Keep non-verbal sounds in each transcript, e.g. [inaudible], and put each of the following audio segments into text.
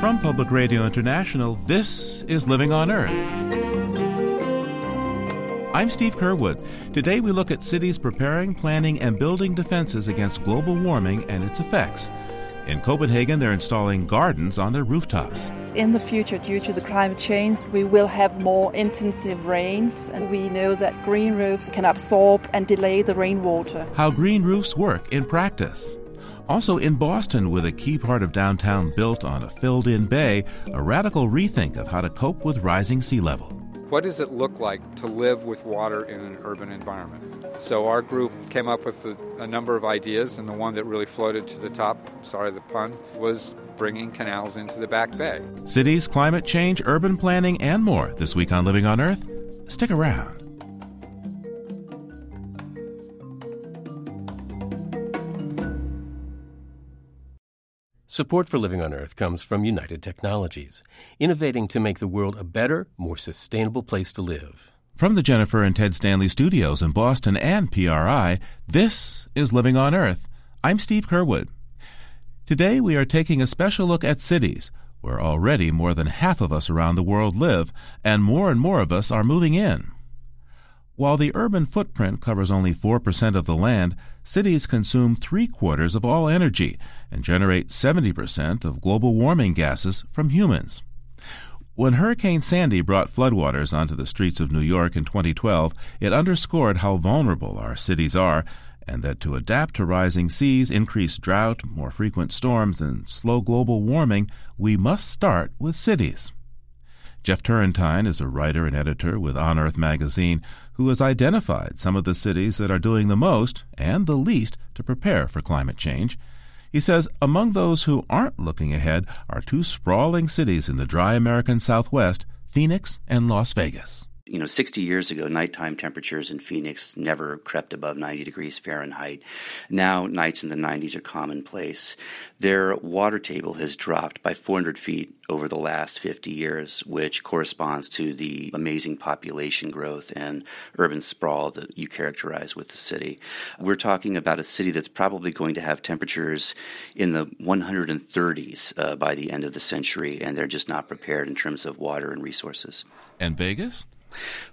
From Public Radio International, this is Living on Earth. I'm Steve Curwood. Today we look at cities preparing, planning, and building defenses against global warming and its effects. In Copenhagen, they're installing gardens on their rooftops. In the future, due to the climate change, we will have more intensive rains, and we know that green roofs can absorb and delay the rainwater. How green roofs work in practice. Also in Boston, with a key part of downtown built on a filled in bay, a radical rethink of how to cope with rising sea level. What does it look like to live with water in an urban environment? So, our group came up with a, a number of ideas, and the one that really floated to the top, sorry the pun, was bringing canals into the Back Bay. Cities, climate change, urban planning, and more this week on Living on Earth. Stick around. Support for Living on Earth comes from United Technologies, innovating to make the world a better, more sustainable place to live. From the Jennifer and Ted Stanley studios in Boston and PRI, this is Living on Earth. I'm Steve Curwood. Today we are taking a special look at cities, where already more than half of us around the world live, and more and more of us are moving in. While the urban footprint covers only 4% of the land, cities consume three quarters of all energy and generate 70% of global warming gases from humans. When Hurricane Sandy brought floodwaters onto the streets of New York in 2012, it underscored how vulnerable our cities are and that to adapt to rising seas, increased drought, more frequent storms, and slow global warming, we must start with cities. Jeff Turrentine is a writer and editor with On Earth magazine who has identified some of the cities that are doing the most and the least to prepare for climate change. He says among those who aren't looking ahead are two sprawling cities in the dry American Southwest, Phoenix and Las Vegas you know, 60 years ago, nighttime temperatures in Phoenix never crept above 90 degrees Fahrenheit. Now, nights in the 90s are commonplace. Their water table has dropped by 400 feet over the last 50 years, which corresponds to the amazing population growth and urban sprawl that you characterize with the city. We're talking about a city that's probably going to have temperatures in the 130s uh, by the end of the century, and they're just not prepared in terms of water and resources. And Vegas?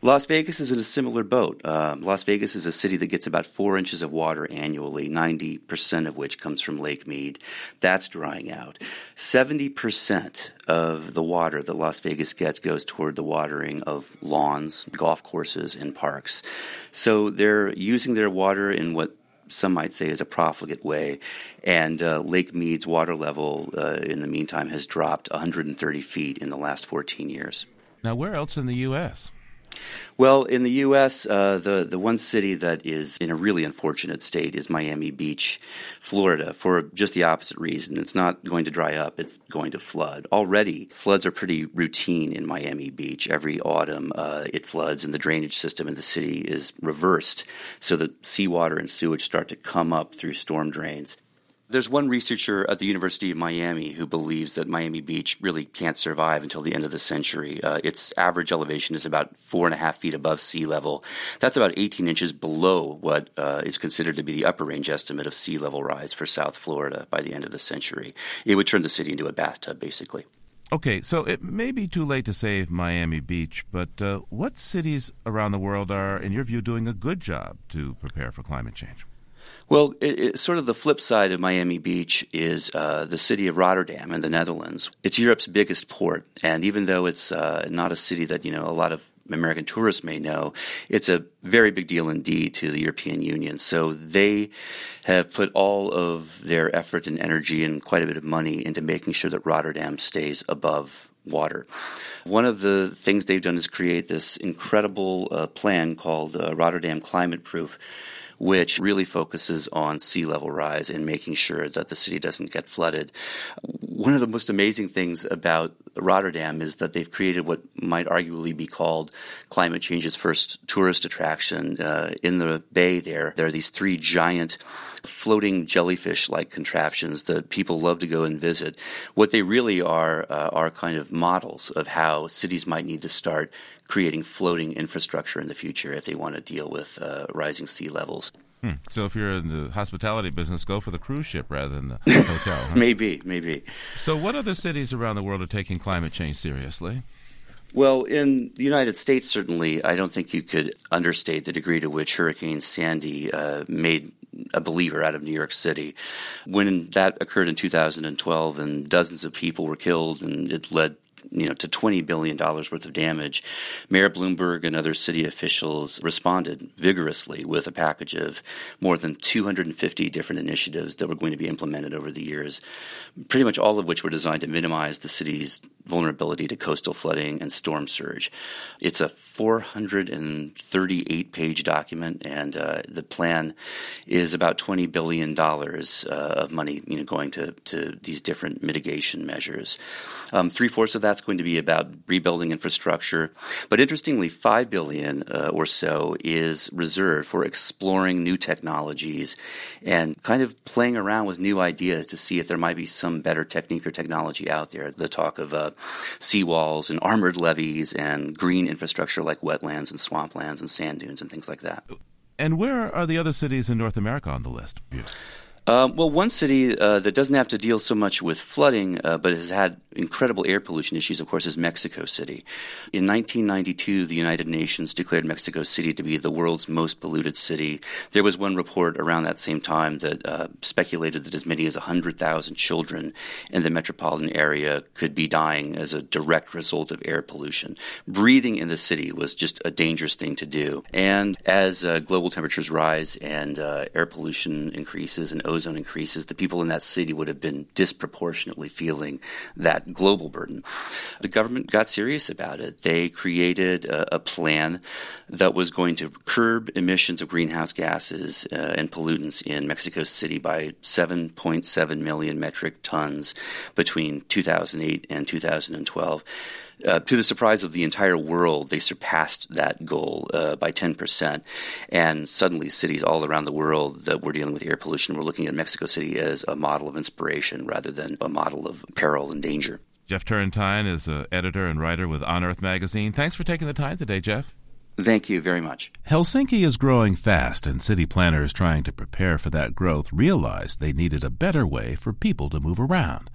Las Vegas is in a similar boat. Uh, Las Vegas is a city that gets about four inches of water annually, 90% of which comes from Lake Mead. That's drying out. 70% of the water that Las Vegas gets goes toward the watering of lawns, golf courses, and parks. So they're using their water in what some might say is a profligate way. And uh, Lake Mead's water level, uh, in the meantime, has dropped 130 feet in the last 14 years. Now, where else in the U.S.? Well, in the U.S., uh, the the one city that is in a really unfortunate state is Miami Beach, Florida, for just the opposite reason. It's not going to dry up; it's going to flood. Already, floods are pretty routine in Miami Beach. Every autumn, uh, it floods, and the drainage system in the city is reversed, so that seawater and sewage start to come up through storm drains. There's one researcher at the University of Miami who believes that Miami Beach really can't survive until the end of the century. Uh, its average elevation is about four and a half feet above sea level. That's about 18 inches below what uh, is considered to be the upper range estimate of sea level rise for South Florida by the end of the century. It would turn the city into a bathtub, basically. Okay, so it may be too late to save Miami Beach, but uh, what cities around the world are, in your view, doing a good job to prepare for climate change? Well, it, it, sort of the flip side of Miami Beach is uh, the city of Rotterdam in the Netherlands. It's Europe's biggest port, and even though it's uh, not a city that you know a lot of American tourists may know, it's a very big deal indeed to the European Union. So they have put all of their effort and energy and quite a bit of money into making sure that Rotterdam stays above water. One of the things they've done is create this incredible uh, plan called uh, Rotterdam Climate Proof which really focuses on sea level rise and making sure that the city doesn't get flooded. One of the most amazing things about Rotterdam is that they've created what might arguably be called climate change's first tourist attraction. Uh, in the bay there, there are these three giant floating jellyfish like contraptions that people love to go and visit. What they really are uh, are kind of models of how cities might need to start creating floating infrastructure in the future if they want to deal with uh, rising sea levels. Hmm. So if you're in the hospitality business, go for the cruise ship rather than the [laughs] hotel. Huh? maybe, maybe. So, what other cities around the world are taking climate change seriously? Well, in the United States, certainly, I don't think you could understate the degree to which Hurricane Sandy uh, made a believer out of New York City. When that occurred in 2012 and dozens of people were killed and it led you know to 20 billion dollars worth of damage. Mayor Bloomberg and other city officials responded vigorously with a package of more than 250 different initiatives that were going to be implemented over the years, pretty much all of which were designed to minimize the city's vulnerability to coastal flooding and storm surge. It's a 438 page document, and uh, the plan is about $20 billion uh, of money you know, going to, to these different mitigation measures. Um, Three fourths of that's going to be about rebuilding infrastructure, but interestingly, five billion uh, or so is reserved for exploring new technologies and kind of playing around with new ideas to see if there might be some better technique or technology out there. The talk of uh, seawalls and armored levees and green infrastructure like wetlands and swamplands and sand dunes and things like that. And where are the other cities in North America on the list? Um, well, one city uh, that doesn't have to deal so much with flooding, uh, but has had incredible air pollution issues, of course, is Mexico City. In 1992, the United Nations declared Mexico City to be the world's most polluted city. There was one report around that same time that uh, speculated that as many as 100,000 children in the metropolitan area could be dying as a direct result of air pollution. Breathing in the city was just a dangerous thing to do. And as uh, global temperatures rise and uh, air pollution increases and ozone increases, the people in that city would have been disproportionately feeling that global burden. The government got serious about it. They created a, a plan that was going to curb emissions of greenhouse gases uh, and pollutants in Mexico City by 7.7 million metric tons between 2008 and 2012. Uh, to the surprise of the entire world, they surpassed that goal uh, by 10%. And suddenly, cities all around the world that were dealing with air pollution were looking at Mexico City as a model of inspiration rather than a model of peril and danger. Jeff Turrentine is an editor and writer with On Earth magazine. Thanks for taking the time today, Jeff. Thank you very much. Helsinki is growing fast, and city planners trying to prepare for that growth realized they needed a better way for people to move around.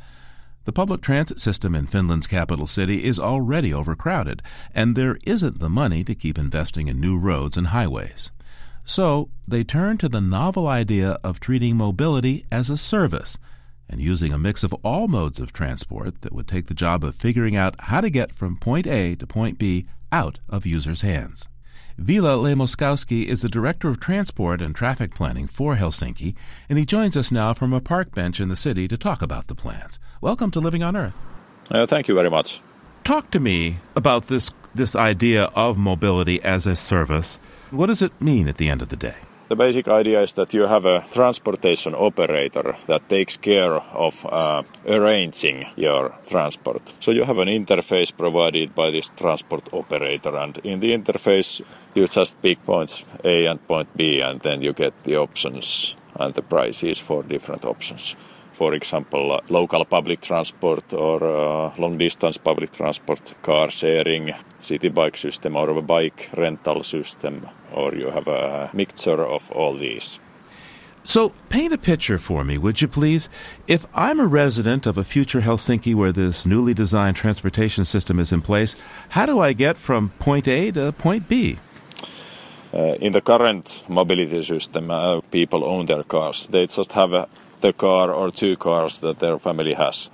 The public transit system in Finland's capital city is already overcrowded, and there isn't the money to keep investing in new roads and highways. So they turned to the novel idea of treating mobility as a service and using a mix of all modes of transport that would take the job of figuring out how to get from point A to point B out of users' hands. Ville Lehmuskoski is the Director of Transport and Traffic Planning for Helsinki, and he joins us now from a park bench in the city to talk about the plans. Welcome to Living on Earth. Uh, thank you very much. Talk to me about this, this idea of mobility as a service. What does it mean at the end of the day? The basic idea is that you have a transportation operator that takes care of uh, arranging your transport. So you have an interface provided by this transport operator, and in the interface, you just pick points A and point B, and then you get the options and the prices for different options. For example, uh, local public transport or uh, long distance public transport, car sharing, city bike system, or a bike rental system, or you have a mixture of all these. So, paint a picture for me, would you please? If I'm a resident of a future Helsinki where this newly designed transportation system is in place, how do I get from point A to point B? Uh, in the current mobility system, uh, people own their cars. They just have a, the car or two cars that their family has.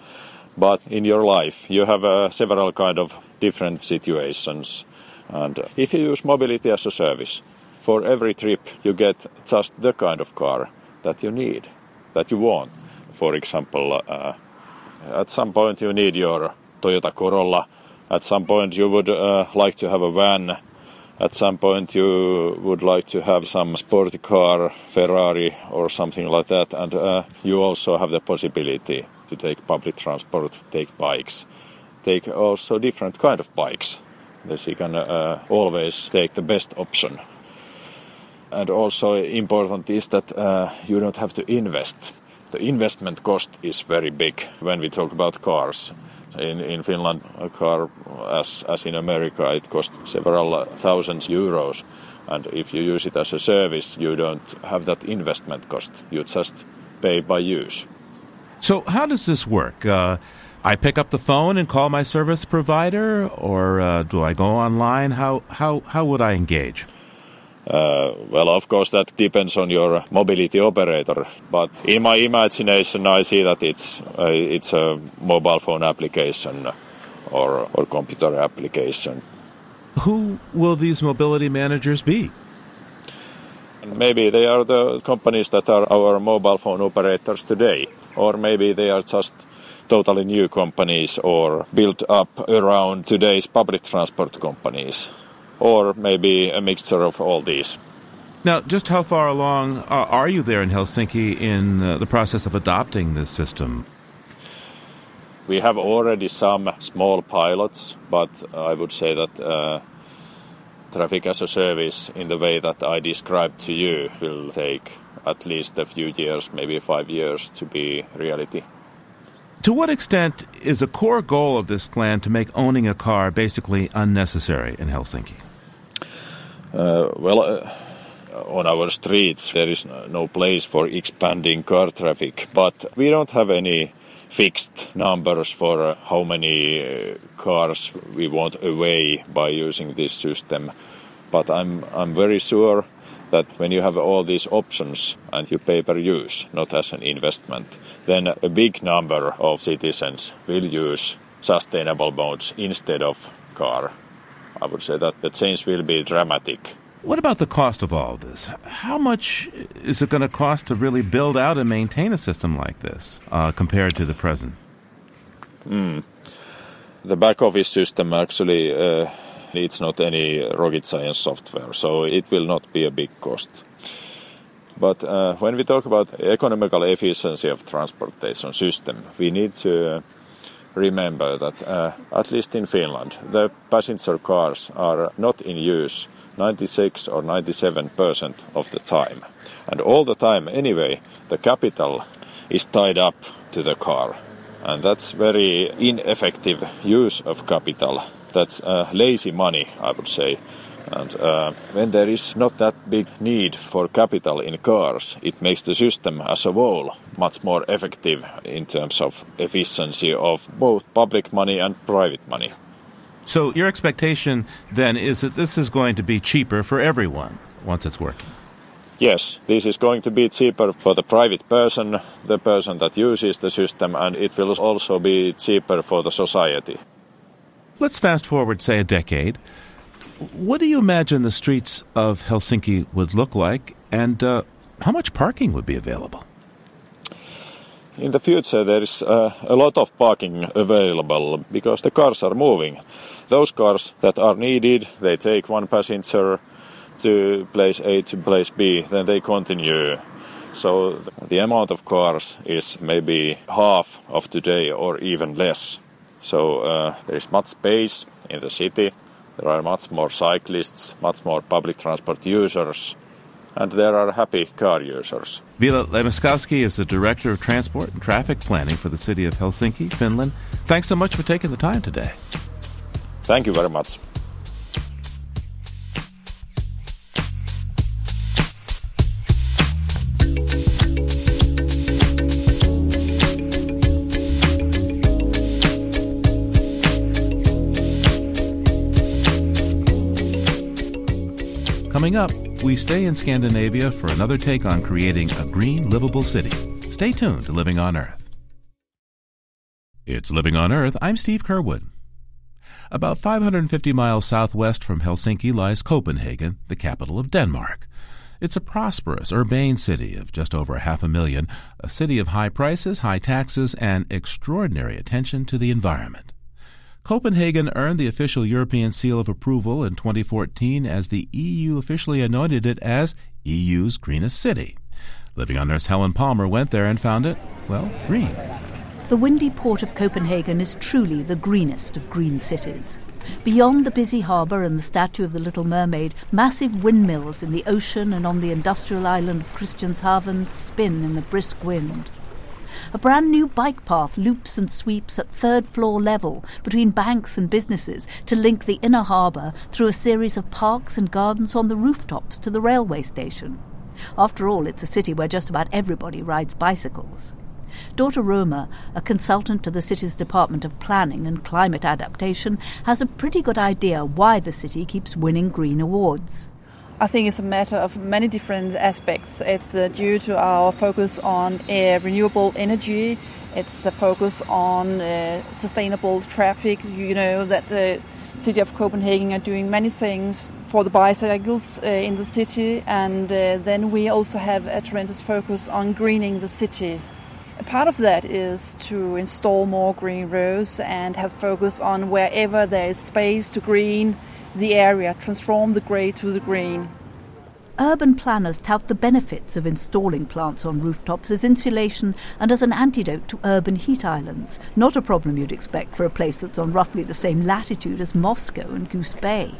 But in your life, you have uh, several kind of different situations. And uh, if you use mobility as a service, for every trip you get just the kind of car that you need, that you want. For example, uh, at some point you need your Toyota Corolla. At some point you would uh, like to have a van at some point you would like to have some sporty car, Ferrari or something like that, and uh, you also have the possibility to take public transport, take bikes, take also different kind of bikes. Thus you can uh, always take the best option. And also important is that uh, you don't have to invest. The investment cost is very big when we talk about cars In, in Finland, a car, as, as in America, it costs several thousand euros. And if you use it as a service, you don't have that investment cost. You just pay by use. So, how does this work? Uh, I pick up the phone and call my service provider, or uh, do I go online? How, how, how would I engage? Uh, well, of course, that depends on your mobility operator. But in my imagination, I see that it's uh, it's a mobile phone application or or computer application. Who will these mobility managers be? Maybe they are the companies that are our mobile phone operators today, or maybe they are just totally new companies or built up around today's public transport companies or maybe a mixture of all these. Now, just how far along uh, are you there in Helsinki in uh, the process of adopting this system? We have already some small pilots, but I would say that uh, traffic as a service, in the way that I described to you, will take at least a few years, maybe five years, to be reality. To what extent is a core goal of this plan to make owning a car basically unnecessary in Helsinki? Uh, well, uh, on our streets there is no place for expanding car traffic, but we don't have any fixed numbers for uh, how many cars we want away by using this system. But I'm I'm very sure that when you have all these options and you pay per use, not as an investment, then a big number of citizens will use sustainable modes instead of car. I would say that the change will be dramatic. What about the cost of all of this? How much is it going to cost to really build out and maintain a system like this uh, compared to the present? Mm. The back office system actually uh, needs not any rocket science software, so it will not be a big cost. But uh, when we talk about economical efficiency of transportation system, we need to remember that uh, at least in Finland, the passenger cars are not in use 96 or 97 percent of the time. And all the time, anyway, the capital is tied up to the car. And that's very ineffective use of capital. That's uh, lazy money, I would say. And uh, when there is not that big need for capital in cars, it makes the system as a whole much more effective in terms of efficiency of both public money and private money. So your expectation then is that this is going to be cheaper for everyone once it's working. Yes, this is going to be cheaper for the private person, the person that uses the system, and it will also be cheaper for the society. Let's fast forward, say, a decade. What do you imagine the streets of Helsinki would look like, and uh, how much parking would be available? In the future, there is uh, a lot of parking available because the cars are moving. Those cars that are needed, they take one passenger to place A to place B, then they continue. So the amount of cars is maybe half of today or even less. So uh, there is much space in the city. There are much more cyclists, much more public transport users, and there are happy car users. Ville Lehmuskoski is the Director of Transport and Traffic Planning for the city of Helsinki, Finland. Thanks so much for taking the time today. Thank you very much. Coming up, we stay in Scandinavia for another take on creating a green, livable city. Stay tuned to Living on Earth. It's Living on Earth. I'm Steve Curwood. About 550 miles southwest from Helsinki lies Copenhagen, the capital of Denmark. It's a prosperous, urbane city of just over half a million, a city of high prices, high taxes, and extraordinary attention to the environment. Copenhagen earned the official European seal of approval in 2014 as the EU officially anointed it as EU's greenest city. Living on Earth's Helen Palmer went there and found it, well, green. The windy port of Copenhagen is truly the greenest of green cities. Beyond the busy harbour and the statue of the Little Mermaid, massive windmills in the ocean and on the industrial island of Christianshavn spin in the brisk wind. A brand new bike path loops and sweeps at third floor level between banks and businesses to link the inner harbour through a series of parks and gardens on the rooftops to the railway station. After all, it's a city where just about everybody rides bicycles. Dorte Roma, a consultant to the city's Department of Planning and Climate Adaptation, has a pretty good idea why the city keeps winning green awards. I think it's a matter of many different aspects. It's uh, due to our focus on uh, renewable energy. It's a focus on uh, sustainable traffic. You know that the city of Copenhagen are doing many things for the bicycles uh, in the city, and uh, then we also have a tremendous focus on greening the city. Part of that is to install more green roads and have focus on wherever there is space to green the area, transform the grey to the green. Urban planners tout the benefits of installing plants on rooftops as insulation and as an antidote to urban heat islands, not a problem you'd expect for a place that's on roughly the same latitude as Moscow and Goose Bay.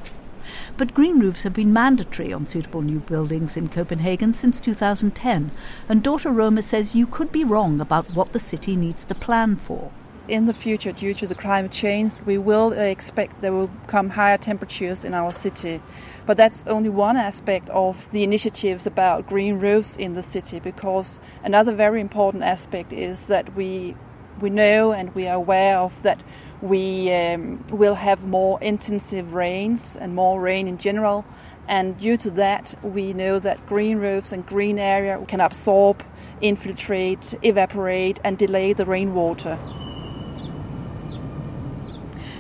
But green roofs have been mandatory on suitable new buildings in Copenhagen since 2010, and Dorte Roma says you could be wrong about what the city needs to plan for in the future, due to the climate change, we will uh, expect there will come higher temperatures in our city. But that's only one aspect of the initiatives about green roofs in the city, because another very important aspect is that we we know and we are aware of that we um, will have more intensive rains and more rain in general. And due to that, we know that green roofs and green area can absorb, infiltrate, evaporate, and delay the rainwater.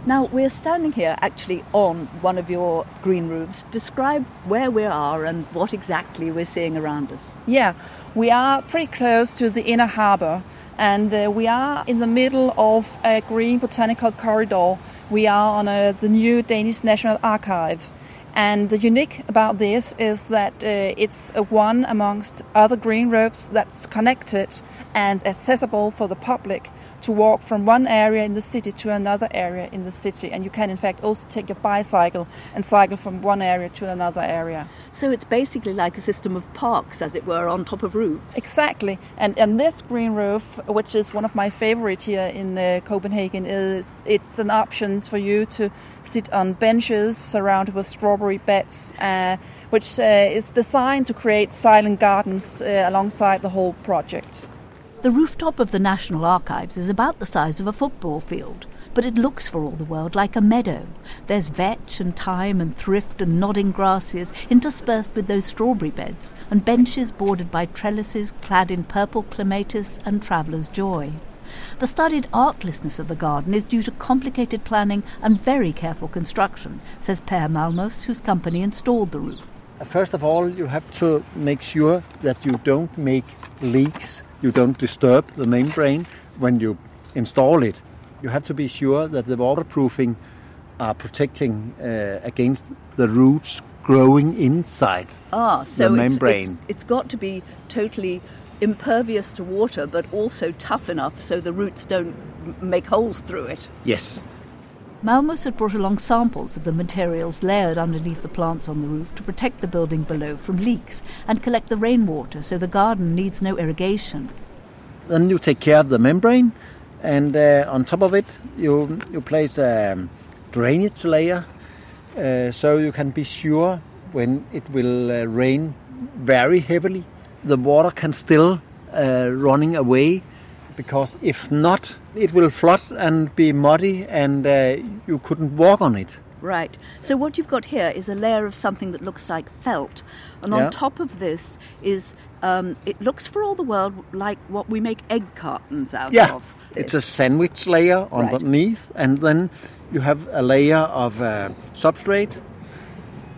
Now, we're standing here actually on one of your green roofs. Describe where we are and what exactly we're seeing around us. Yeah, we are pretty close to the inner harbour and uh, we are in the middle of a green botanical corridor. We are on a, the new Danish National Archive. And the unique about this is that uh, it's one amongst other green roofs that's connected and accessible for the public to walk from one area in the city to another area in the city. And you can, in fact, also take your bicycle and cycle from one area to another area. So it's basically like a system of parks, as it were, on top of roofs. Exactly. And, and this green roof, which is one of my favorite here in uh, Copenhagen, is it's an option for you to sit on benches surrounded with strawberry beds. Uh, which uh, is designed to create silent gardens uh, alongside the whole project. The rooftop of the National Archives is about the size of a football field, but it looks for all the world like a meadow. There's vetch and thyme and thrift and nodding grasses interspersed with those strawberry beds, and benches bordered by trellises clad in purple clematis and traveller's joy. The studied artlessness of the garden is due to complicated planning and very careful construction, says Per Malmos, whose company installed the roof. First of all, you have to make sure that you don't make leaks you don't disturb the membrane when you install it. You have to be sure that the waterproofing are protecting uh, against the roots growing inside ah, so the membrane. It's, it's got to be totally impervious to water, but also tough enough so the roots don't make holes through it. Yes. Malmos had brought along samples of the materials layered underneath the plants on the roof to protect the building below from leaks and collect the rainwater so the garden needs no irrigation. Then you take care of the membrane, and uh, on top of it, you, you place a drainage layer uh, so you can be sure when it will uh, rain very heavily, the water can still uh, running away because if not, it will flood and be muddy and uh, you couldn't walk on it. Right. So what you've got here is a layer of something that looks like felt, and yeah. on top of this is um, it looks for all the world like what we make egg cartons out yeah. of. Yeah, It's a sandwich layer underneath, right. and then you have a layer of uh, substrate,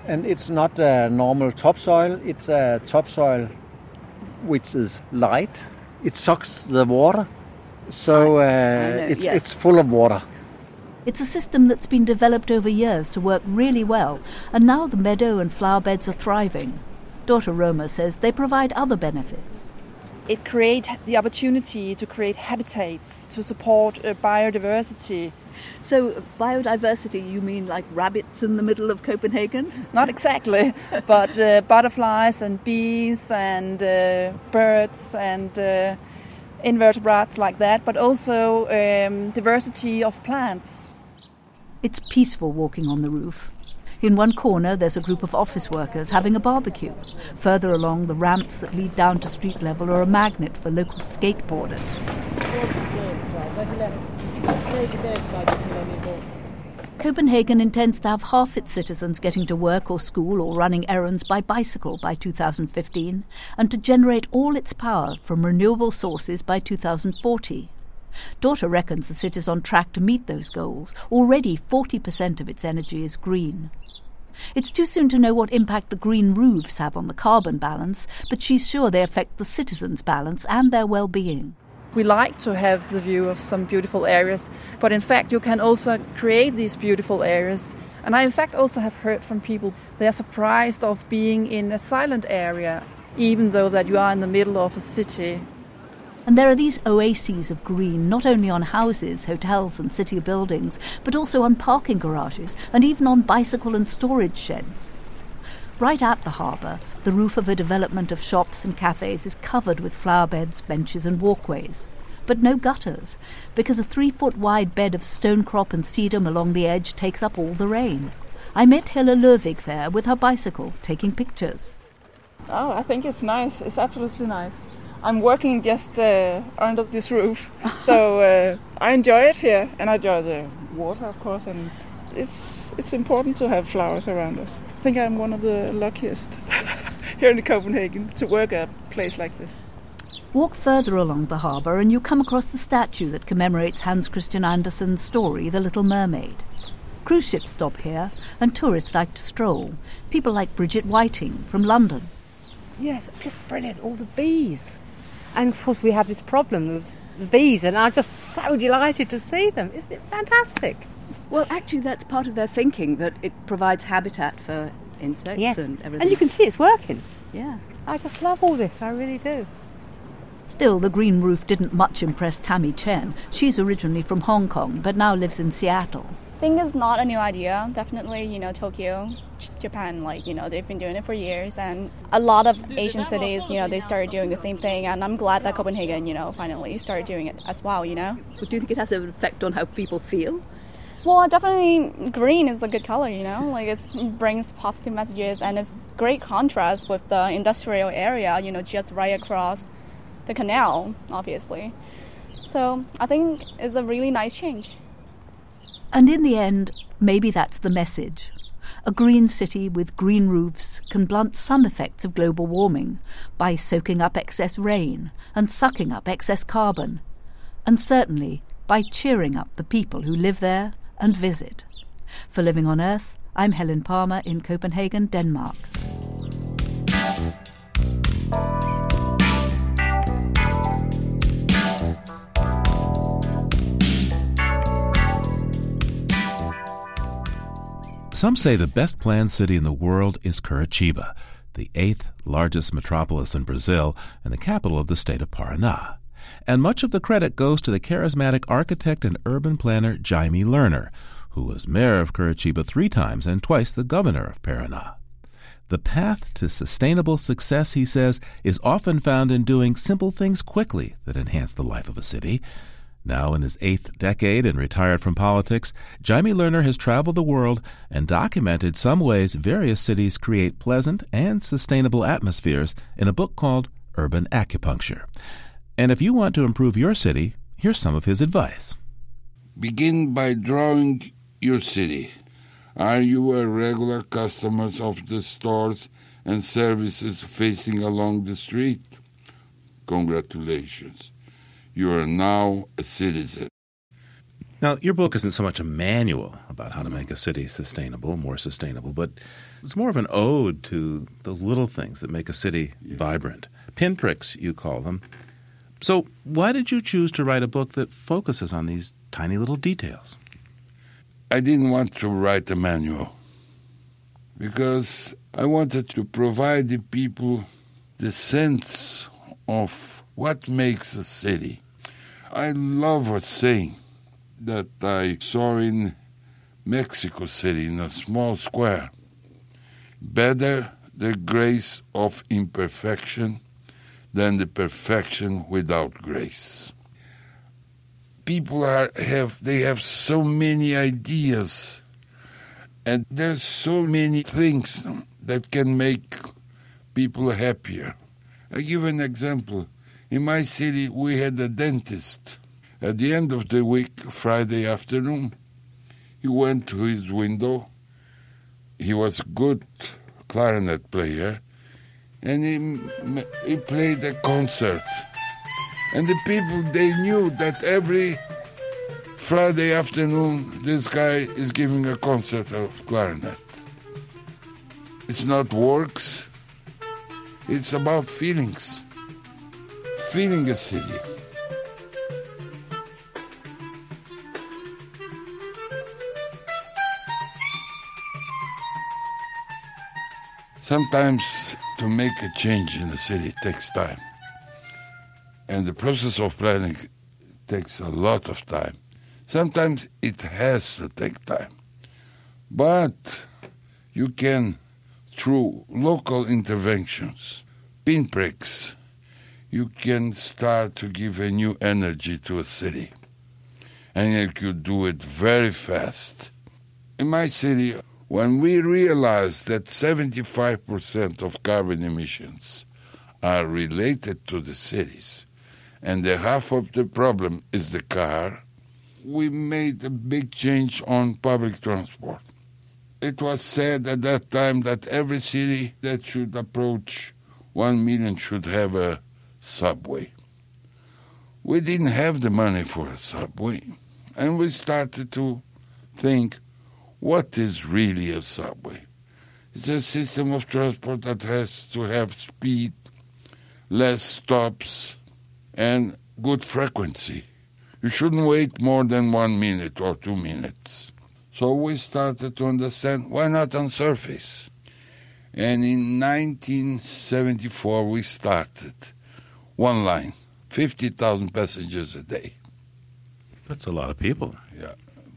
and it's not a normal topsoil. It's a topsoil which is light it sucks the water, so uh, it's yes. it's full of water. It's a system that's been developed over years to work really well, and now the meadow and flower beds are thriving. Dorte Roma says they provide other benefits. It creates the opportunity to create habitats to support uh, biodiversity. So, biodiversity, you mean like rabbits in the middle of Copenhagen? Not exactly, but uh, butterflies and bees and uh, birds and uh, invertebrates like that, but also um, diversity of plants. It's peaceful walking on the roof. In one corner, there's a group of office workers having a barbecue. Further along, the ramps that lead down to street level are a magnet for local skateboarders. Copenhagen intends to have half its citizens getting to work or school or running errands by bicycle by 2015 and to generate all its power from renewable sources by 2040. Dorte reckons the city is on track to meet those goals. Already 40% of its energy is green. It's too soon to know what impact the green roofs have on the carbon balance, but she's sure they affect the citizens' balance and their well being. We like to have the view of some beautiful areas, but in fact, you can also create these beautiful areas. And I, in fact, also have heard from people they are surprised of being in a silent area, even though that you are in the middle of a city. And there are these oases of green not only on houses, hotels, and city buildings, but also on parking garages and even on bicycle and storage sheds. Right at the harbour, the roof of a development of shops and cafes is covered with flower beds, benches, and walkways. But no gutters, because a three foot wide bed of stonecrop and sedum along the edge takes up all the rain. I met Hella Lurvig there with her bicycle, taking pictures. Oh, I think it's nice. It's absolutely nice. I'm working just uh, under this roof, [laughs] so uh, I enjoy it here, and I enjoy the water, of course, and it's it's important to have flowers around us. I think I'm one of the luckiest [laughs] here in Copenhagen to work at a place like this. Walk further along the harbour, and you come across the statue that commemorates Hans Christian Andersen's story, The Little Mermaid. Cruise ships stop here, and tourists like to stroll. People like Bridget Whiting from London. Yes, just brilliant. All the bees. And of course, we have this problem with the bees, and I'm just so delighted to see them. Isn't it fantastic? Well, actually, that's part of their thinking that it provides habitat for insects yes. and everything. And you can see it's working. Yeah. I just love all this, I really do. Still, the green roof didn't much impress Tammy Chen. She's originally from Hong Kong, but now lives in Seattle. I think it's not a new idea. Definitely, you know, Tokyo, Japan, like, you know, they've been doing it for years. And a lot of Asian cities, you know, they started doing the same thing. And I'm glad that Copenhagen, you know, finally started doing it as well, you know. But do you think it has an effect on how people feel? Well, definitely green is a good color, you know, like it brings positive messages and it's great contrast with the industrial area, you know, just right across the canal, obviously. So I think it's a really nice change. And in the end, maybe that's the message. A green city with green roofs can blunt some effects of global warming by soaking up excess rain and sucking up excess carbon, and certainly by cheering up the people who live there and visit. For Living on Earth, I'm Helen Palmer in Copenhagen, Denmark. Some say the best planned city in the world is Curitiba, the eighth largest metropolis in Brazil and the capital of the state of Paraná. And much of the credit goes to the charismatic architect and urban planner Jaime Lerner, who was mayor of Curitiba three times and twice the governor of Paraná. The path to sustainable success, he says, is often found in doing simple things quickly that enhance the life of a city. Now in his eighth decade and retired from politics, Jaime Lerner has traveled the world and documented some ways various cities create pleasant and sustainable atmospheres in a book called Urban Acupuncture. And if you want to improve your city, here's some of his advice. Begin by drawing your city. Are you a regular customer of the stores and services facing along the street? Congratulations you are now a citizen. Now, your book isn't so much a manual about how to make a city sustainable, more sustainable, but it's more of an ode to those little things that make a city yeah. vibrant. Pinpricks, you call them. So, why did you choose to write a book that focuses on these tiny little details? I didn't want to write a manual because I wanted to provide the people the sense of what makes a city. I love a saying that I saw in Mexico City in a small square. Better the grace of imperfection than the perfection without grace. People are have they have so many ideas and there's so many things that can make people happier. I give an example. In my city we had a dentist. At the end of the week, Friday afternoon, he went to his window. He was a good clarinet player and he, he played a concert. And the people, they knew that every Friday afternoon, this guy is giving a concert of clarinet. It's not works, it's about feelings. Feeling a city. Sometimes to make a change in a city takes time. And the process of planning takes a lot of time. Sometimes it has to take time. But you can, through local interventions, pinpricks, you can start to give a new energy to a city. And you could do it very fast. In my city, when we realize that 75% of carbon emissions are related to the cities, and the half of the problem is the car, we made a big change on public transport. It was said at that time that every city that should approach 1 million should have a subway. We didn't have the money for a subway, and we started to think what is really a subway? It's a system of transport that has to have speed, less stops, and good frequency. You shouldn't wait more than one minute or two minutes. So we started to understand why not on surface? And in 1974 we started one line, 50,000 passengers a day. That's a lot of people.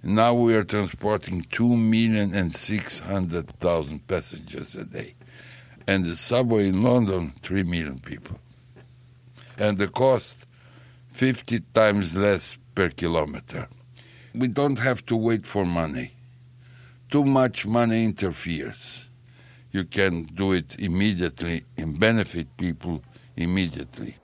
Now we are transporting two million and six hundred thousand passengers a day, and the subway in London three million people, and the cost fifty times less per kilometer. We don't have to wait for money. Too much money interferes. You can do it immediately and benefit people immediately.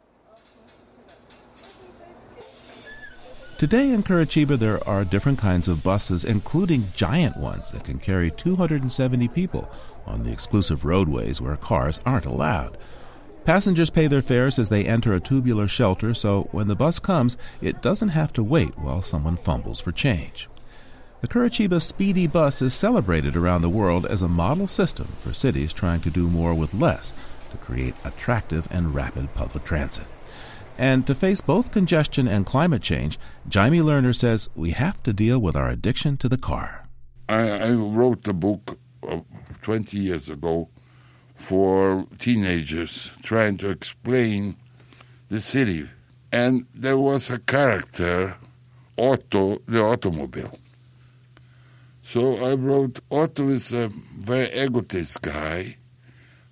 Today in Curitiba, there are different kinds of buses, including giant ones that can carry 270 people on the exclusive roadways where cars aren't allowed. Passengers pay their fares as they enter a tubular shelter, so when the bus comes, it doesn't have to wait while someone fumbles for change. The Curitiba Speedy Bus is celebrated around the world as a model system for cities trying to do more with less to create attractive and rapid public transit. And to face both congestion and climate change, Jaime Lerner says we have to deal with our addiction to the car. I, I wrote a book uh, 20 years ago for teenagers trying to explain the city. And there was a character, Otto, the automobile. So I wrote Otto is a very egotist guy,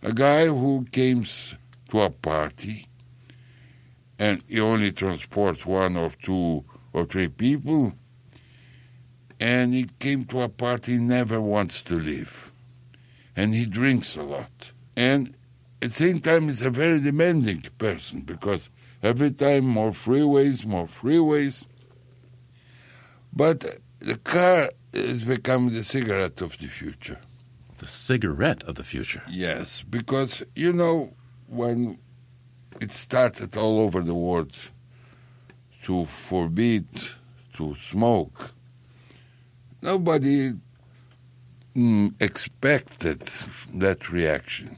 a guy who comes to a party and he only transports one or two or three people. And he came to a party he never wants to leave. And he drinks a lot. And at the same time, he's a very demanding person because every time more freeways, more freeways. But the car has become the cigarette of the future. The cigarette of the future? Yes, because, you know, when it started all over the world to forbid to smoke. Nobody mm, expected that reaction.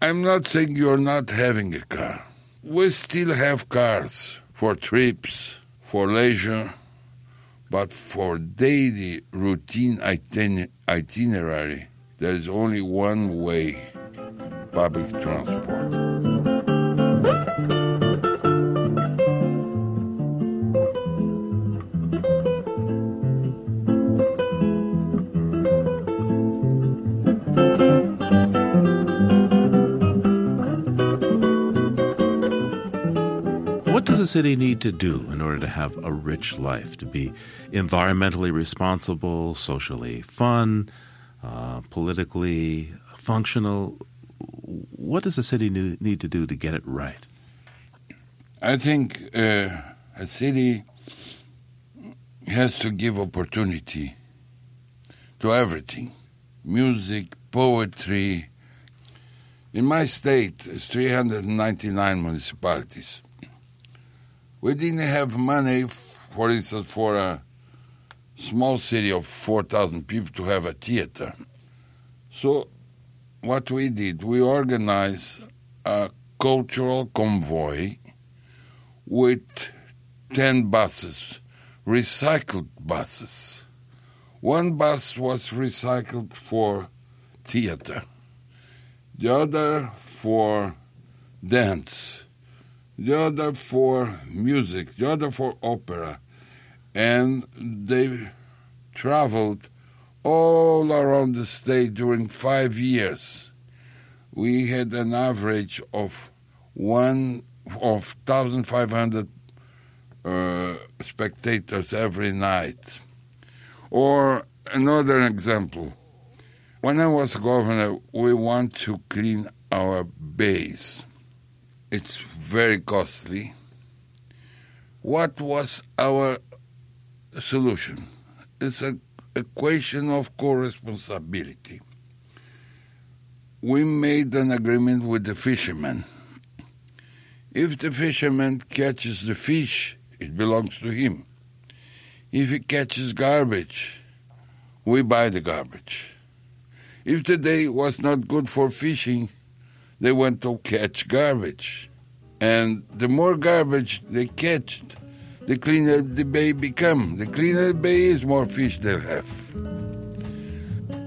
I'm not saying you're not having a car. We still have cars for trips, for leisure, but for daily routine itinerary, there is only one way public transport. A city need to do in order to have a rich life, to be environmentally responsible, socially fun, uh, politically functional? What does a city need to do to get it right? I think uh, a city has to give opportunity to everything music, poetry. In my state, it's 399 municipalities. We didn't have money, for instance, for a small city of 4,000 people to have a theater. So, what we did, we organized a cultural convoy with 10 buses, recycled buses. One bus was recycled for theater, the other for dance, the other for music, the other for opera, and they traveled all around the state during five years. We had an average of one of 1,500 uh, spectators every night. Or another example. When I was governor, we want to clean our bays. It's very costly. What was our solution? It's a equation of co-responsibility. We made an agreement with the fishermen if the fisherman catches the fish, it belongs to him. If he catches garbage, we buy the garbage. If the day was not good for fishing, they went to catch garbage. And the more garbage they catched, the cleaner the bay become. The cleaner the bay is, more fish they'll have.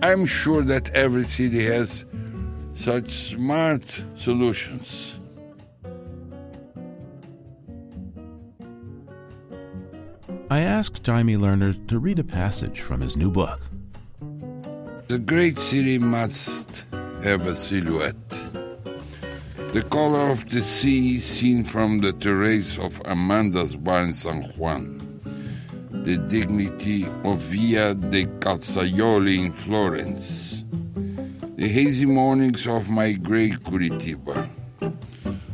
I'm sure that every city has such smart solutions. I asked Jaime Lerner to read a passage from his new book. The great city must have a silhouette. The color of the sea seen from the terrace of Amanda's bar in San Juan. The dignity of Via de Calzaioli in Florence. The hazy mornings of my grey Curitiba.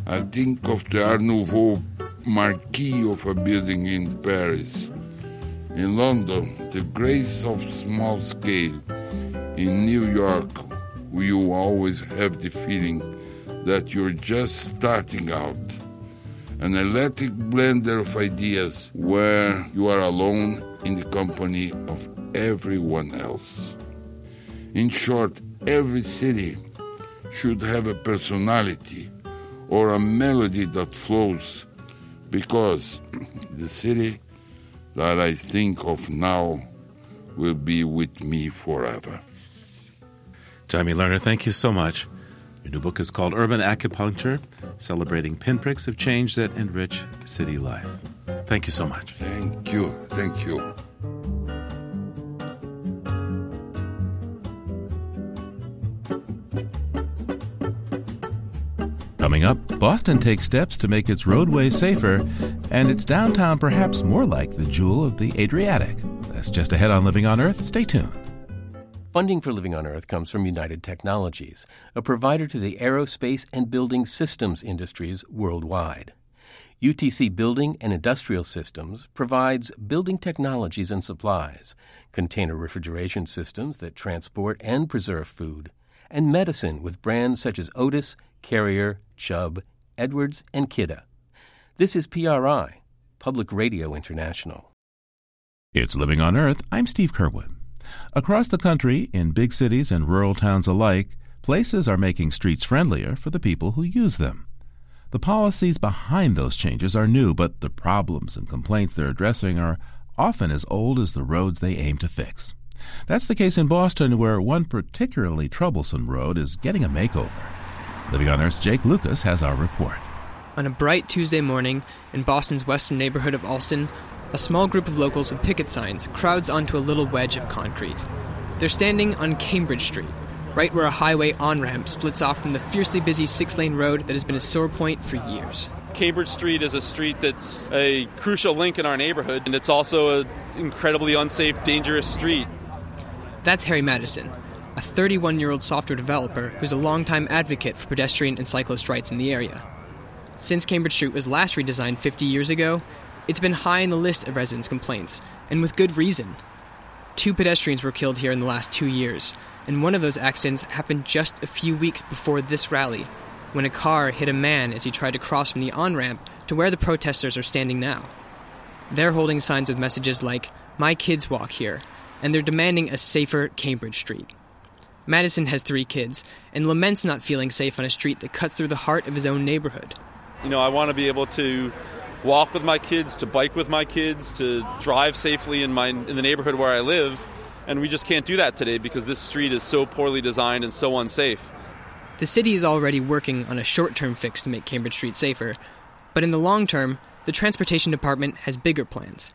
I think of the Art Nouveau marquee of a building in Paris. In London, the grace of small scale. In New York, you always have the feeling that you're just starting out. An electric blender of ideas where you are alone in the company of everyone else. In short, every city should have a personality or a melody that flows because [clears throat] the city that I think of now will be with me forever. Jaime Lerner, thank you so much. Your new book is called Urban Acupuncture Celebrating Pinpricks of Change That Enrich City Life. Thank you so much. Thank you. Thank you. Coming up, Boston takes steps to make its roadways safer and its downtown perhaps more like the jewel of the Adriatic. That's just ahead on Living on Earth. Stay tuned. Funding for Living on Earth comes from United Technologies, a provider to the aerospace and building systems industries worldwide. UTC Building and Industrial Systems provides building technologies and supplies, container refrigeration systems that transport and preserve food, and medicine with brands such as Otis, Carrier, Chubb, Edwards, and Kidde. This is PRI, Public Radio International. It's Living on Earth. I'm Steve Curwood. Across the country, in big cities and rural towns alike, places are making streets friendlier for the people who use them. The policies behind those changes are new, but the problems and complaints they're addressing are often as old as the roads they aim to fix. That's the case in Boston, where one particularly troublesome road is getting a makeover. Living on Earth's Jake Lucas has our report. On a bright Tuesday morning in Boston's western neighborhood of Allston, a small group of locals with picket signs crowds onto a little wedge of concrete. They're standing on Cambridge Street, right where a highway on ramp splits off from the fiercely busy six lane road that has been a sore point for years. Cambridge Street is a street that's a crucial link in our neighborhood, and it's also an incredibly unsafe, dangerous street. That's Harry Mattison, a 31 year old software developer who's a longtime advocate for pedestrian and cyclist rights in the area. Since Cambridge Street was last redesigned 50 years ago, it's been high in the list of residents' complaints, and with good reason. Two pedestrians were killed here in the last two years, and one of those accidents happened just a few weeks before this rally, when a car hit a man as he tried to cross from the on ramp to where the protesters are standing now. They're holding signs with messages like, My kids walk here, and they're demanding a safer Cambridge Street. Mattison has three kids and laments not feeling safe on a street that cuts through the heart of his own neighborhood. You know, I want to be able to walk with my kids, to bike with my kids, to drive safely in my in the neighborhood where I live, and we just can't do that today because this street is so poorly designed and so unsafe. The city is already working on a short-term fix to make Cambridge Street safer, but in the long term, the transportation department has bigger plans.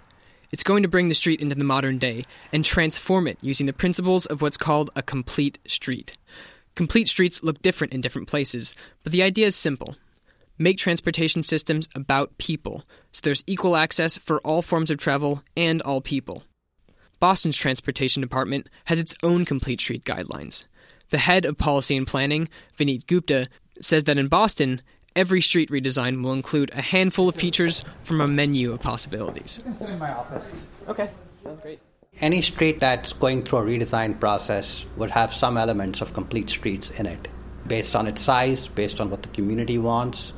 It's going to bring the street into the modern day and transform it using the principles of what's called a complete street. Complete streets look different in different places, but the idea is simple. Make transportation systems about people, so there's equal access for all forms of travel and all people. Boston's transportation department has its own complete street guidelines. The head of policy and planning, Vineet Gupta, says that in Boston, every street redesign will include a handful of features from a menu of possibilities. sit in my office. Okay, sounds great. Any street that's going through a redesign process would have some elements of complete streets in it, based on its size, based on what the community wants,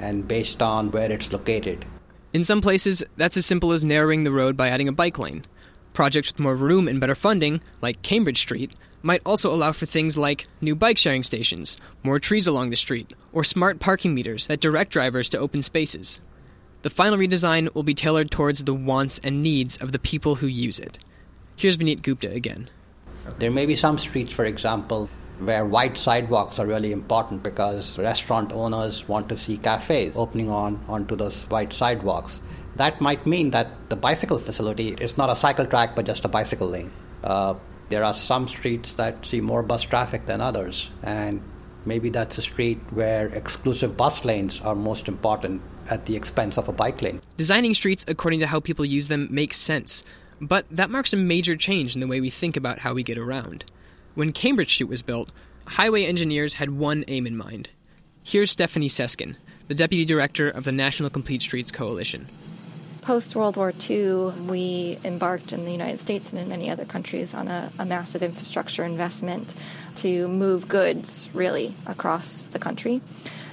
and based on where it's located. In some places, that's as simple as narrowing the road by adding a bike lane. Projects with more room and better funding, like Cambridge Street, might also allow for things like new bike sharing stations, more trees along the street, or smart parking meters that direct drivers to open spaces. The final redesign will be tailored towards the wants and needs of the people who use it. Here's Vineet Gupta again. There may be some streets, for example, where wide sidewalks are really important because restaurant owners want to see cafes opening on onto those wide sidewalks. That might mean that the bicycle facility is not a cycle track but just a bicycle lane. Uh, there are some streets that see more bus traffic than others, and maybe that's a street where exclusive bus lanes are most important at the expense of a bike lane. Designing streets according to how people use them makes sense, but that marks a major change in the way we think about how we get around. When Cambridge Street was built, highway engineers had one aim in mind. Here's Stephanie Seskin, the deputy director of the National Complete Streets Coalition. Post World War II, we embarked in the United States and in many other countries on a, a, massive infrastructure investment to move goods really across the country.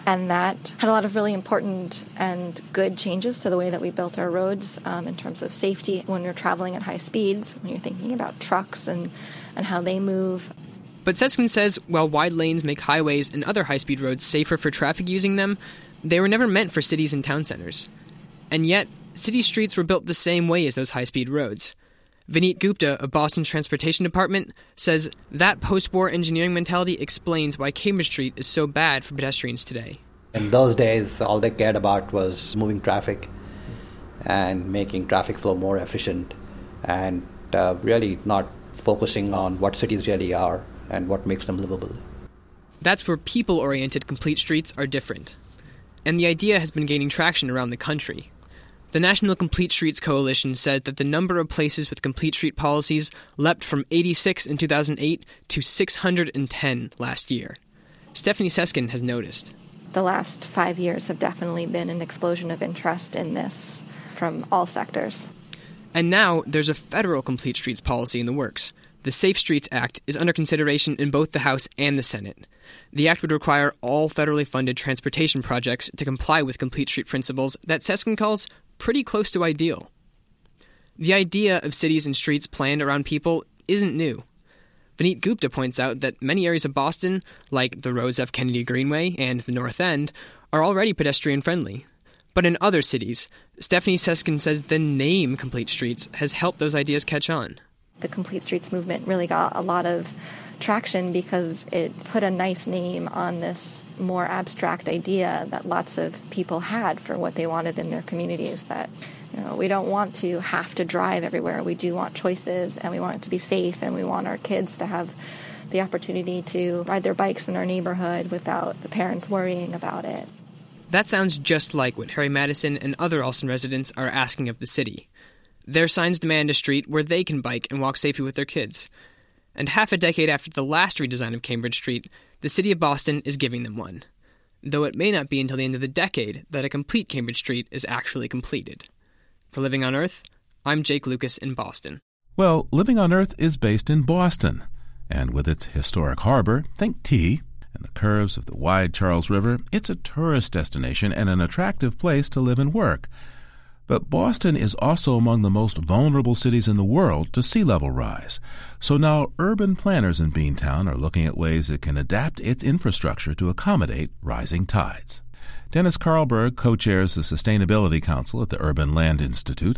And that had a lot of really important and good changes to the way that we built our roads um, in terms of safety when you're traveling at high speeds, when you're thinking about trucks and, and how they move. But Seskin says while wide lanes make highways and other high speed roads safer for traffic using them, they were never meant for cities and town centers. And yet, city streets were built the same way as those high speed roads. Vineet Gupta of Boston's Transportation Department says that post war engineering mentality explains why Cambridge Street is so bad for pedestrians today. In those days, all they cared about was moving traffic and making traffic flow more efficient and uh, really not focusing on what cities really are and what makes them livable. That's where people oriented complete streets are different. And the idea has been gaining traction around the country. The National Complete Streets Coalition says that the number of places with complete street policies leapt from 86 in 2008 to 610 last year. Stephanie Seskin has noticed. The last five years have definitely been an explosion of interest in this from all sectors. And now there's a federal complete streets policy in the works. The Safe Streets Act is under consideration in both the House and the Senate. The act would require all federally funded transportation projects to comply with complete street principles that Seskin calls pretty close to ideal. The idea of cities and streets planned around people isn't new. Vineet Gupta points out that many areas of Boston, like the Rose F. Kennedy Greenway and the North End, are already pedestrian friendly. But in other cities, Stephanie Seskin says the name Complete Streets has helped those ideas catch on. The Complete Streets movement really got a lot of traction because it put a nice name on this more abstract idea that lots of people had for what they wanted in their communities that you know we don't want to have to drive everywhere we do want choices and we want it to be safe and we want our kids to have the opportunity to ride their bikes in our neighborhood without the parents worrying about it That sounds just like what Harry Mattison and other Allston residents are asking of the city. Their signs demand a street where they can bike and walk safely with their kids. And half a decade after the last redesign of Cambridge Street, the city of Boston is giving them one. Though it may not be until the end of the decade that a complete Cambridge Street is actually completed. For Living on Earth, I'm Jake Lucas in Boston. Well, Living on Earth is based in Boston, and with its historic harbor, think tea, and the curves of the wide Charles River, it's a tourist destination and an attractive place to live and work. But Boston is also among the most vulnerable cities in the world to sea level rise. So now urban planners in Beantown are looking at ways it can adapt its infrastructure to accommodate rising tides. Dennis Carlberg co chairs the Sustainability Council at the Urban Land Institute,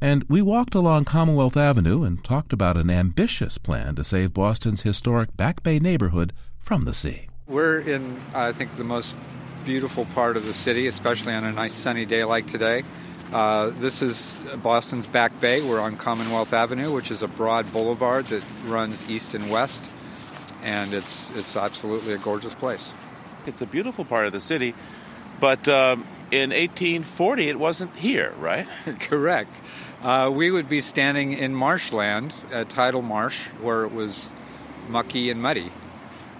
and we walked along Commonwealth Avenue and talked about an ambitious plan to save Boston's historic Back Bay neighborhood from the sea. We're in, I think, the most beautiful part of the city, especially on a nice sunny day like today. Uh, this is Boston's Back Bay. We're on Commonwealth Avenue, which is a broad boulevard that runs east and west, and it's it's absolutely a gorgeous place. It's a beautiful part of the city, but um, in 1840 it wasn't here, right? [laughs] Correct. Uh, we would be standing in marshland, a tidal marsh, where it was mucky and muddy.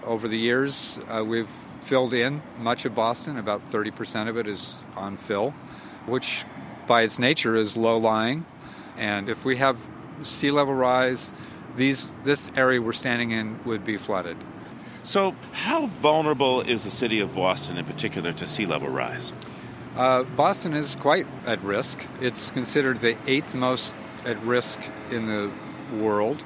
Over the years, uh, we've filled in much of Boston. About 30% of it is on fill, which by its nature is low lying. And if we have sea level rise, these this area we're standing in would be flooded. So, how vulnerable is the city of Boston in particular to sea level rise? Uh, Boston is quite at risk. It's considered the eighth most at risk in the world.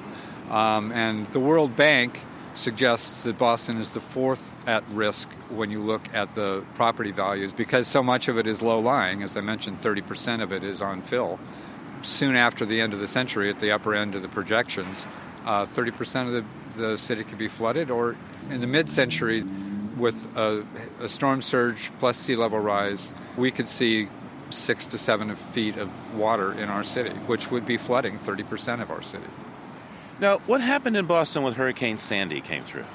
Um, and the World Bank suggests that Boston is the fourth at risk when you look at the property values because so much of it is low lying. As I mentioned, 30% of it is on fill. Soon after the end of the century, at the upper end of the projections, uh, 30% of the, the city could be flooded, or in the mid century, with a, a storm surge plus sea level rise, we could see six to seven feet of water in our city, which would be flooding 30% of our city. Now, what happened in Boston when Hurricane Sandy came through?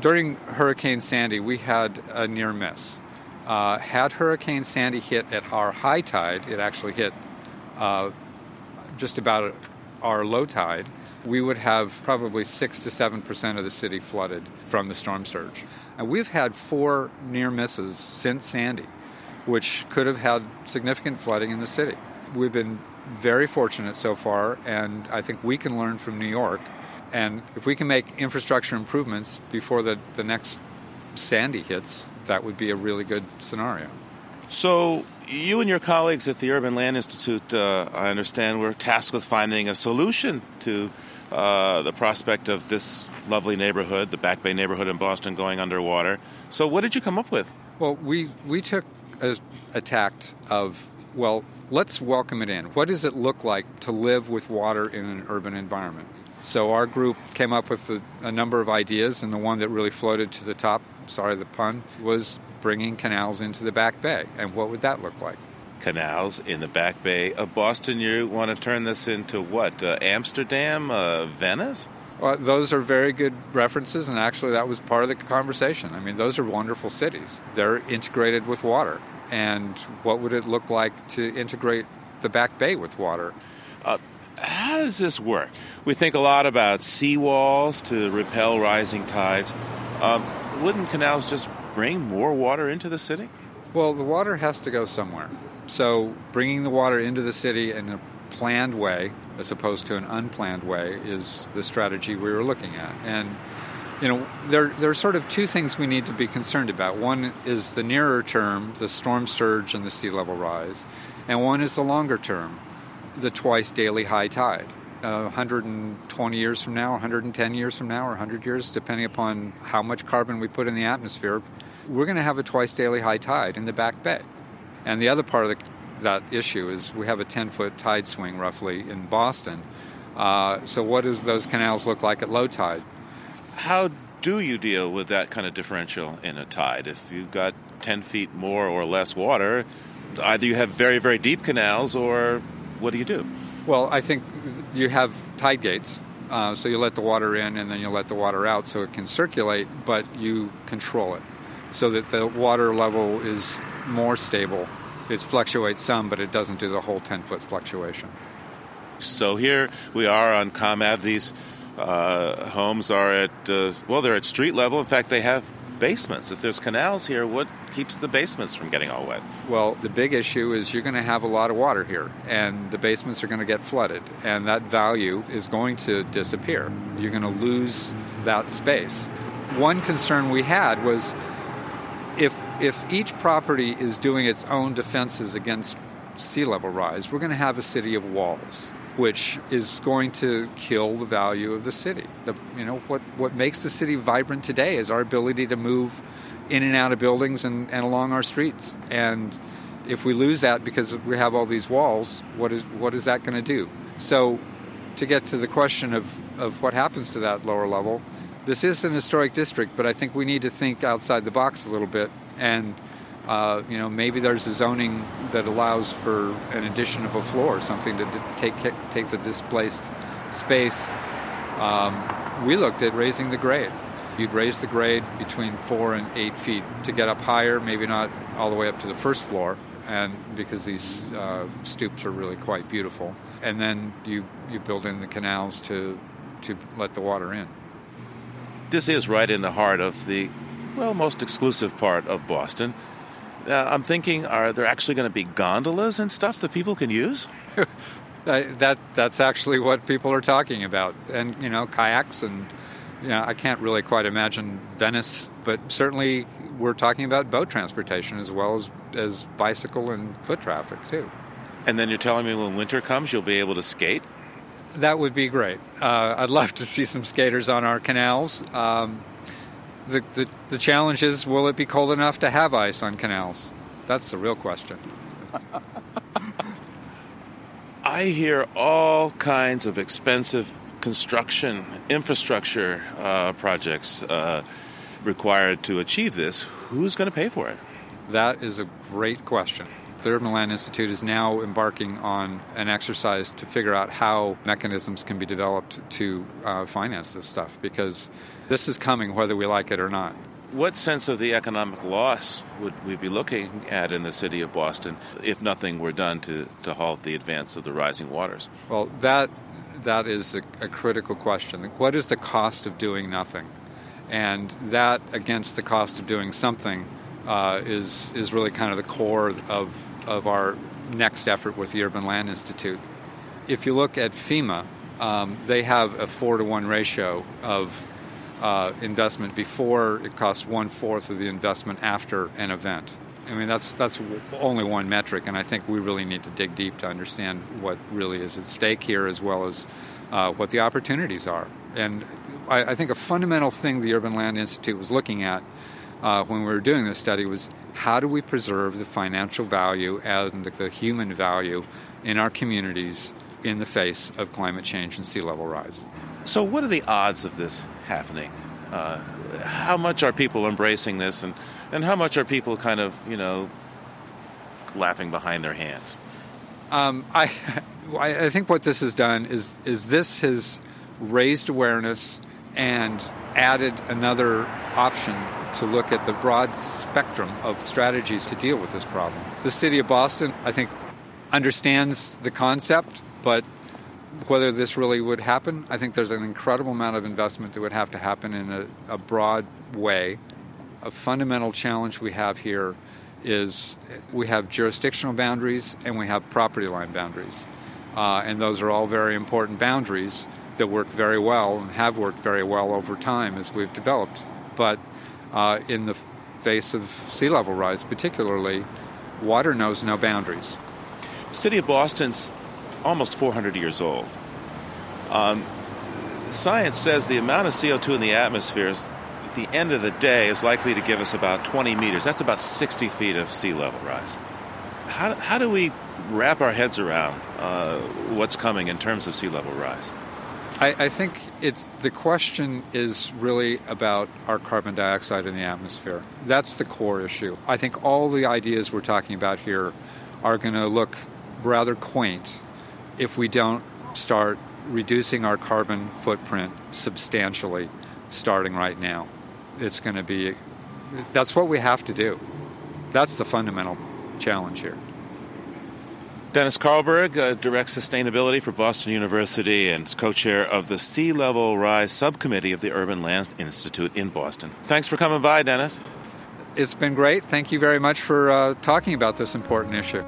During Hurricane Sandy, we had a near miss. Uh, had Hurricane Sandy hit at our high tide, it actually hit uh, just about our low tide, we would have probably 6 to 7% of the city flooded from the storm surge. And we've had four near misses since Sandy, which could have had significant flooding in the city. We've been very fortunate so far, and I think we can learn from New York. And if we can make infrastructure improvements before the, the next Sandy hits, that would be a really good scenario. So, you and your colleagues at the Urban Land Institute, uh, I understand, were tasked with finding a solution to uh, the prospect of this lovely neighborhood, the Back Bay neighborhood in Boston, going underwater. So, what did you come up with? Well, we, we took a, a tact of, well, let's welcome it in. What does it look like to live with water in an urban environment? So our group came up with a, a, number of ideas, and the one that really floated to the top, sorry the pun, was bringing canals into the Back Bay. And what would that look like? Canals in the Back Bay of Boston. You want to turn this into what? Uh, Amsterdam? Uh, Venice? Well, those are very good references, and actually, that was part of the conversation. I mean, those are wonderful cities. They're integrated with water and what would it look like to integrate the Back Bay with water? Uh, how does this work? We think a lot about seawalls to repel rising tides. Um, wouldn't canals just bring more water into the city? Well, the water has to go somewhere. So, bringing the water into the city in a planned way, as opposed to an unplanned way, is the strategy we were looking at. And you know, there, there are sort of two things we need to be concerned about. One is the nearer term, the storm surge and the sea level rise, and one is the longer term, the twice daily high tide. Uh, 120 years from now, 110 years from now, or 100 years, depending upon how much carbon we put in the atmosphere, we're going to have a twice daily high tide in the Back Bay. And the other part of the, that issue is we have a 10 foot tide swing roughly in Boston. Uh, so, what does those canals look like at low tide? How do you deal with that kind of differential in a tide? If you've got 10 feet more or less water, either you have very, very deep canals or what do you do? Well, I think you have tide gates. Uh, so you let the water in and then you let the water out so it can circulate, but you control it so that the water level is more stable. It fluctuates some, but it doesn't do the whole 10 foot fluctuation. So here we are on Comm Ave. These uh, homes are at, uh, well, they're at street level. In fact, they have basements. If there's canals here, what keeps the basements from getting all wet? Well, the big issue is you're going to have a lot of water here, and the basements are going to get flooded, and that value is going to disappear. You're going to lose that space. One concern we had was if if each property is doing its own defenses against sea level rise, we're going to have a city of walls which is going to kill the value of the city. The, you know what what makes the city vibrant today is our ability to move in and out of buildings and, and along our streets. And if we lose that because we have all these walls, what is what is that going to do? So, to get to the question of, of what happens to that lower level, this is an historic district, but I think we need to think outside the box a little bit and uh, you know, maybe there's a zoning that allows for an addition of a floor, or something to take take the displaced space. Um, we looked at raising the grade. You'd raise the grade between four and eight feet to get up higher, maybe not all the way up to the first floor, and because these uh, stoops are really quite beautiful. And then you you build in the canals to to let the water in. This is right in the heart of the well most exclusive part of Boston uh, I'm thinking, are there actually going to be gondolas and stuff that people can use? [laughs] that that's actually what people are talking about, and you know, kayaks and you know, I can't really quite imagine Venice, but certainly we're talking about boat transportation as well as as bicycle and foot traffic too. And then you're telling me when winter comes, you'll be able to skate. That would be great. Uh, I'd love to see some skaters on our canals. Um, the, the, the challenge is will it be cold enough to have ice on canals? That's the real question. [laughs] I hear all kinds of expensive construction infrastructure uh, projects uh, required to achieve this. Who's going to pay for it? That is a great question. The Urban Land Institute is now embarking on an exercise to figure out how mechanisms can be developed to uh, finance this stuff because this is coming whether we like it or not. What sense of the economic loss would we be looking at in the city of Boston if nothing were done to, to halt the advance of the rising waters? Well, that that is a, a critical question. What is the cost of doing nothing? And that against the cost of doing something uh, is is really kind of the core of of our next effort with the Urban Land Institute. If you look at FEMA, um, they have a four to one ratio of uh, investment before it costs one fourth of the investment after an event. I mean, that's that's only one metric, and I think we really need to dig deep to understand what really is at stake here, as well as uh, what the opportunities are. And I, I, think a fundamental thing the Urban Land Institute was looking at uh, when we were doing this study was how do we preserve the financial value and the human value in our communities in the face of climate change and sea level rise. So, what are the odds of this happening? Uh, how much are people embracing this, and, and how much are people kind of, you know, laughing behind their hands? Um, I, [laughs] I think what this has done is, is this has raised awareness and added another option to look at the broad spectrum of strategies to deal with this problem. The city of Boston, I think, understands the concept, but whether this really would happen, I think there's an incredible amount of investment that would have to happen in a, a broad way. A fundamental challenge we have here is we have jurisdictional boundaries and we have property line boundaries. Uh, and those are all very important boundaries that work very well and have worked very well over time as we've developed. But uh, in the face of sea level rise, particularly, water knows no boundaries. City of Boston's almost 400 years old. Um, science says the amount of CO2 in the atmosphere is, at the end of the day is likely to give us about 20 meters. That's about 60 feet of sea level rise. How, how do we wrap our heads around uh, what's coming in terms of sea level rise? I, I think it's the question is really about our carbon dioxide in the atmosphere. That's the core issue. I think all the ideas we're talking about here are going to look rather quaint if we don't start reducing our carbon footprint substantially starting right now. It's going to be, that's what we have to do. That's the fundamental challenge here. Dennis Carlberg uh, directs sustainability for Boston University and is co chair of the Sea Level Rise Subcommittee of the Urban Land Institute in Boston. Thanks for coming by, Dennis. It's been great. Thank you very much for uh, talking about this important issue.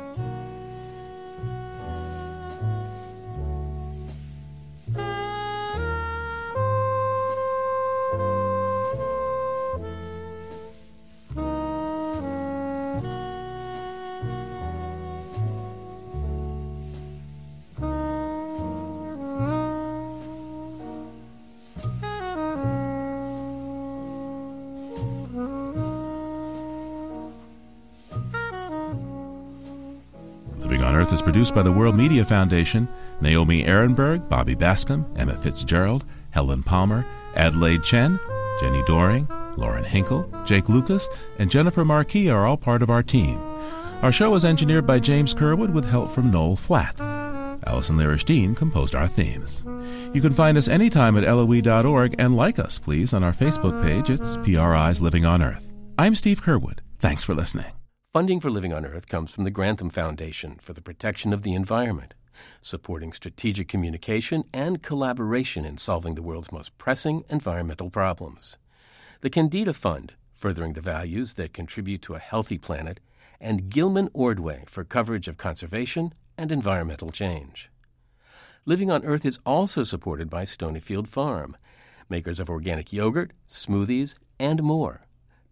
Produced by the World Media Foundation, Naomi Arenberg, Bobby Bascomb, Emma Fitzgerald, Helen Palmer, Adelaide Chen, Jenni Doering, Lauren Hinkle, Jake Lucas, and Jennifer Marquis are all part of our team. Our show was engineered by James Curwood with help from Noel Flatt. Alison Lirish composed our themes. You can find us anytime at loe.org and like us, please, on our Facebook page. It's PRI's Living on Earth. I'm Steve Curwood. Thanks for listening. Funding for Living on Earth comes from the Grantham Foundation for the Protection of the Environment, supporting strategic communication and collaboration in solving the world's most pressing environmental problems. The Kendeda Fund, furthering the values that contribute to a healthy planet, and Gilman Ordway for coverage of conservation and environmental change. Living on Earth is also supported by Stonyfield Farm, makers of organic yogurt, smoothies, and more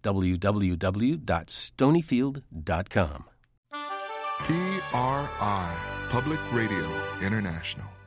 www.stonyfield.com. PRI, Public Radio International.